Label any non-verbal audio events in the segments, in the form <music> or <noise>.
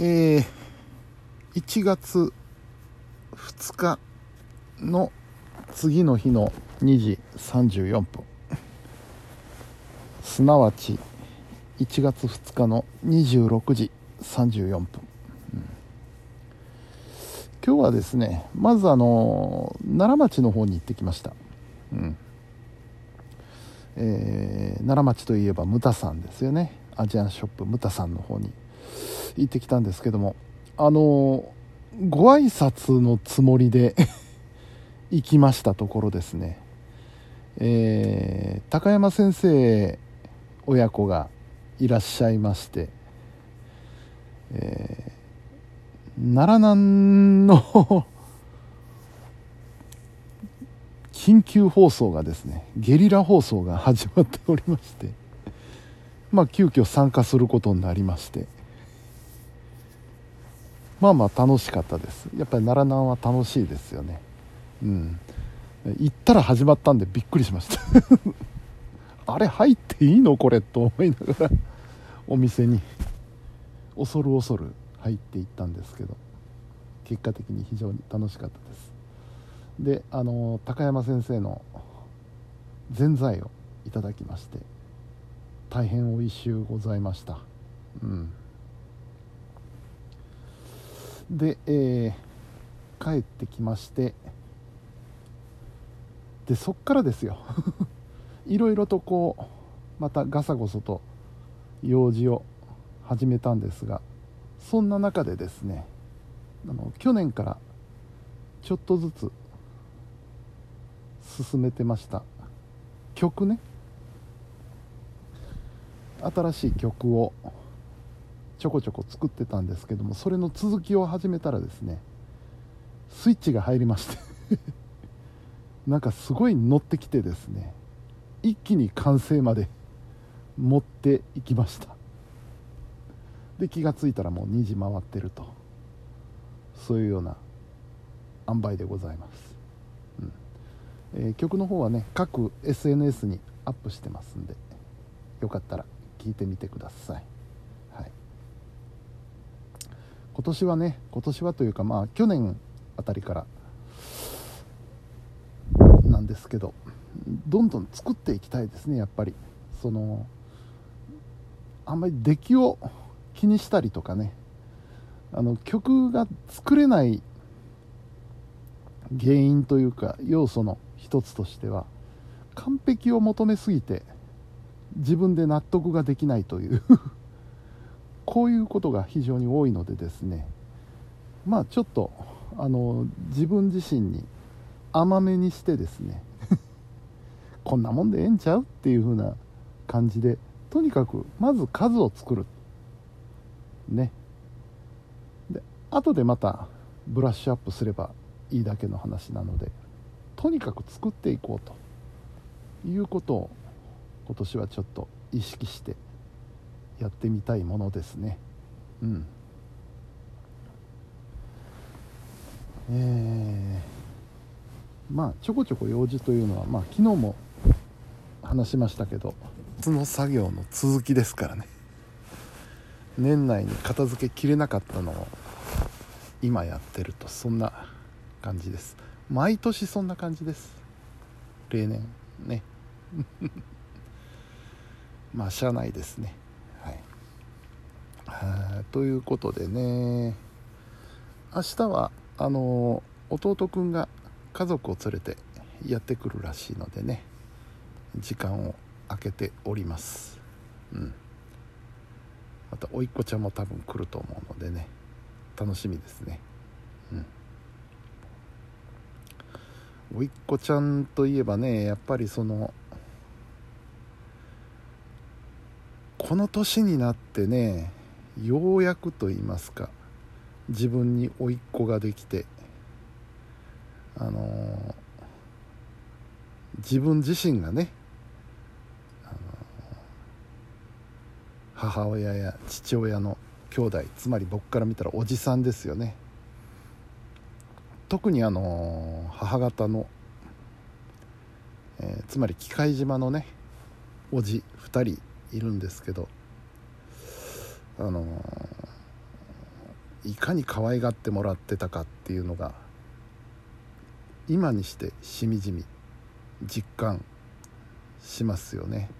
えー、1月2日の次の日の2時34分。すなわち1月2日の26時34分、うん、今日はですねまずあの奈良町の方に行ってきました。うん。えー、奈良町といえばムタさんですよね。アジアンショップムタさんの方に。行ってきたんですけどもあのご挨拶のつもりで <laughs> 行きましたところですね、えー、高山先生親子がいらっしゃいまして、えー、奈良南の <laughs> 緊急放送がですねゲリラ放送が始まっておりましてまあ急遽参加することになりまして。まあまあ楽しかったです。やっぱり奈良南は楽しいですよね。うん。行ったら始まったんでびっくりしました。<laughs> あれ入っていいのこれと思いながらお店に。恐る恐る入っていったんですけど。結果的に非常に楽しかったです。であの高山先生のぜんざいをいただきまして大変おいしゅうございました。うん。で、えー、帰ってきましてでそっからですよ。<laughs> いろいろとこうまたガサゴソと用事を始めたんですがそんな中でですねあの去年からちょっとずつ進めてました。曲ね。新しい曲をちょこちょこ作ってたんですけどもそれの続きを始めたらですねスイッチが入りまして <laughs> なんかすごい乗ってきてですね一気に完成まで持っていきました。で気が付いたらもう2時回ってるとそういうような塩梅でございます、うん。えー、曲の方はね各 SNS にアップしてますんでよかったら聞いてみてください。今年はね今年はというかまあ去年あたりからなんですけどどんどん作っていきたいですねやっぱり。そのあんまり出来を気にしたりとかねあの曲が作れない原因というか要素の一つとしては完璧を求めすぎて自分で納得ができないという。こういうことが非常に多いのでですねまあちょっとあの自分自身に甘めにしてですね <laughs> こんなもんでええんちゃうっていう風な感じでとにかくまず数を作る。ね。で後でまたブラッシュアップすればいいだけの話なのでとにかく作っていこうということを今年はちょっと意識してやってみたいものですね。うん。えー、まあちょこちょこ用事というのはまあ昨日も話しましたけどその作業の続きですからね。年内に片付けきれなかったのを今やってるとそんな感じです。毎年そんな感じです。例年ね。<laughs> まあしゃあないですね。ということでね。明日はあの弟くんが家族を連れてやってくるらしいのでね時間を空けております。うん。また甥っ子ちゃんも多分来ると思うのでね楽しみですね。うん。甥っ子ちゃんといえばねやっぱりそのこの年になってねようやくと言いますか自分に甥っ子ができてあのー、自分自身がね、あのー、母親や父親の兄弟つまり僕から見たらおじさんですよね。特にあのー、母方の、えつまり機械島のねおじ2人いるんですけどあのいかに可愛がってもらってたかっていうのが今にしてしみじみ実感しますよね。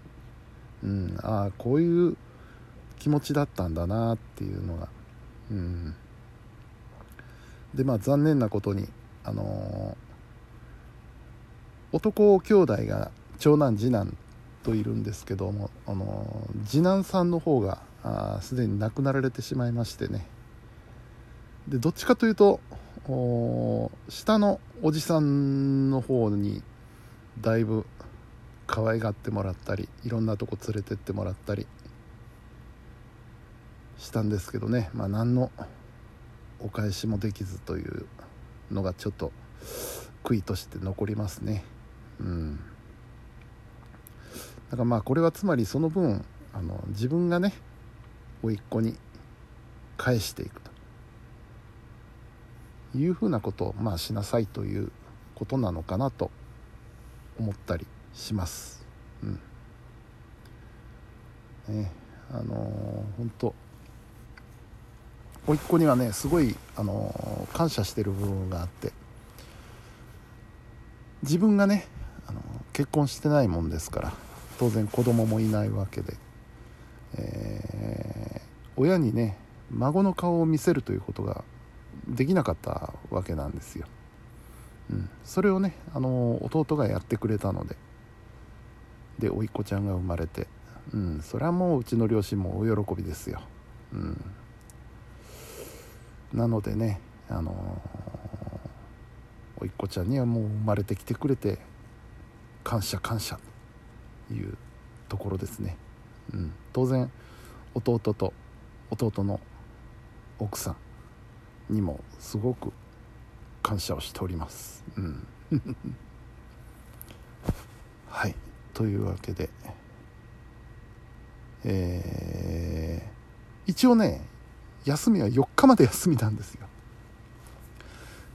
うん、ああこういう気持ちだったんだなっていうのが、うん、でまあ残念なことにあのー、男兄弟が長男次男といるんですけども、あのー、次男さんの方がすでに亡くなられてしまいましてね。でどっちかというと下のおじさんの方にだいぶ可愛がってもらったりいろんなとこ連れてってもらったりしたんですけどね。まあ何のお返しもできずというのがちょっと悔いとして残りますね。うん。だからまあこれはつまりその分あの自分がね甥っ子に返していくと。いうふうなことをまあしなさいということなのかなと思ったりします。うん。ね、あのー、本当甥っ子にはねすごい、あのー、感謝してる部分があって自分がね、あのー、結婚してないもんですから当然子供もいないわけで、えー、親にね孫の顔を見せるということができなかったわけなんですよ。うん、それをねあの弟がやってくれたのでで甥っ子ちゃんが生まれて、うん、それはもううちの両親もお喜びですよ。うん、なのでねあの甥っ子ちゃんにはもう生まれてきてくれて感謝感謝というところですね。うん、当然弟と弟の奥さんにもすごく感謝をしております。うん、<laughs> はいというわけで、えー、一応ね休みは4日まで休みなんですよ。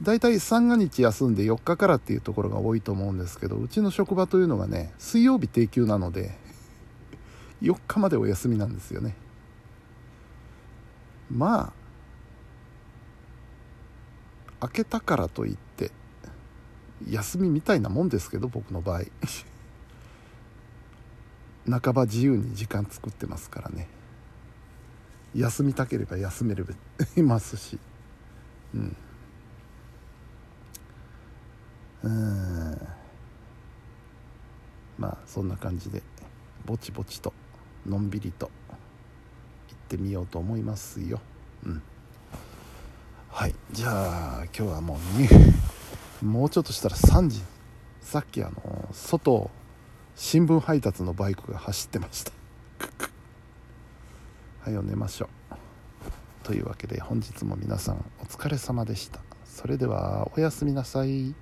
だいたい三が日休んで4日からっていうところが多いと思うんですけどうちの職場というのがね水曜日定休なので4日までお休みなんですよね。まあ開けたからといって休みみたいなもんですけど僕の場合。<laughs> 半ば自由に時間作ってますからね。休みたければ休めればいますし。うん。うん。まあそんな感じでぼちぼちと。のんびりと行ってみようと思いますよ。うん。はい。じゃあ今日はもう <laughs> もうちょっとしたら3時さっきあの外新聞配達のバイクが走ってました。<laughs> はいお寝ましょう。というわけで本日も皆さんお疲れ様でした。それではおやすみなさい。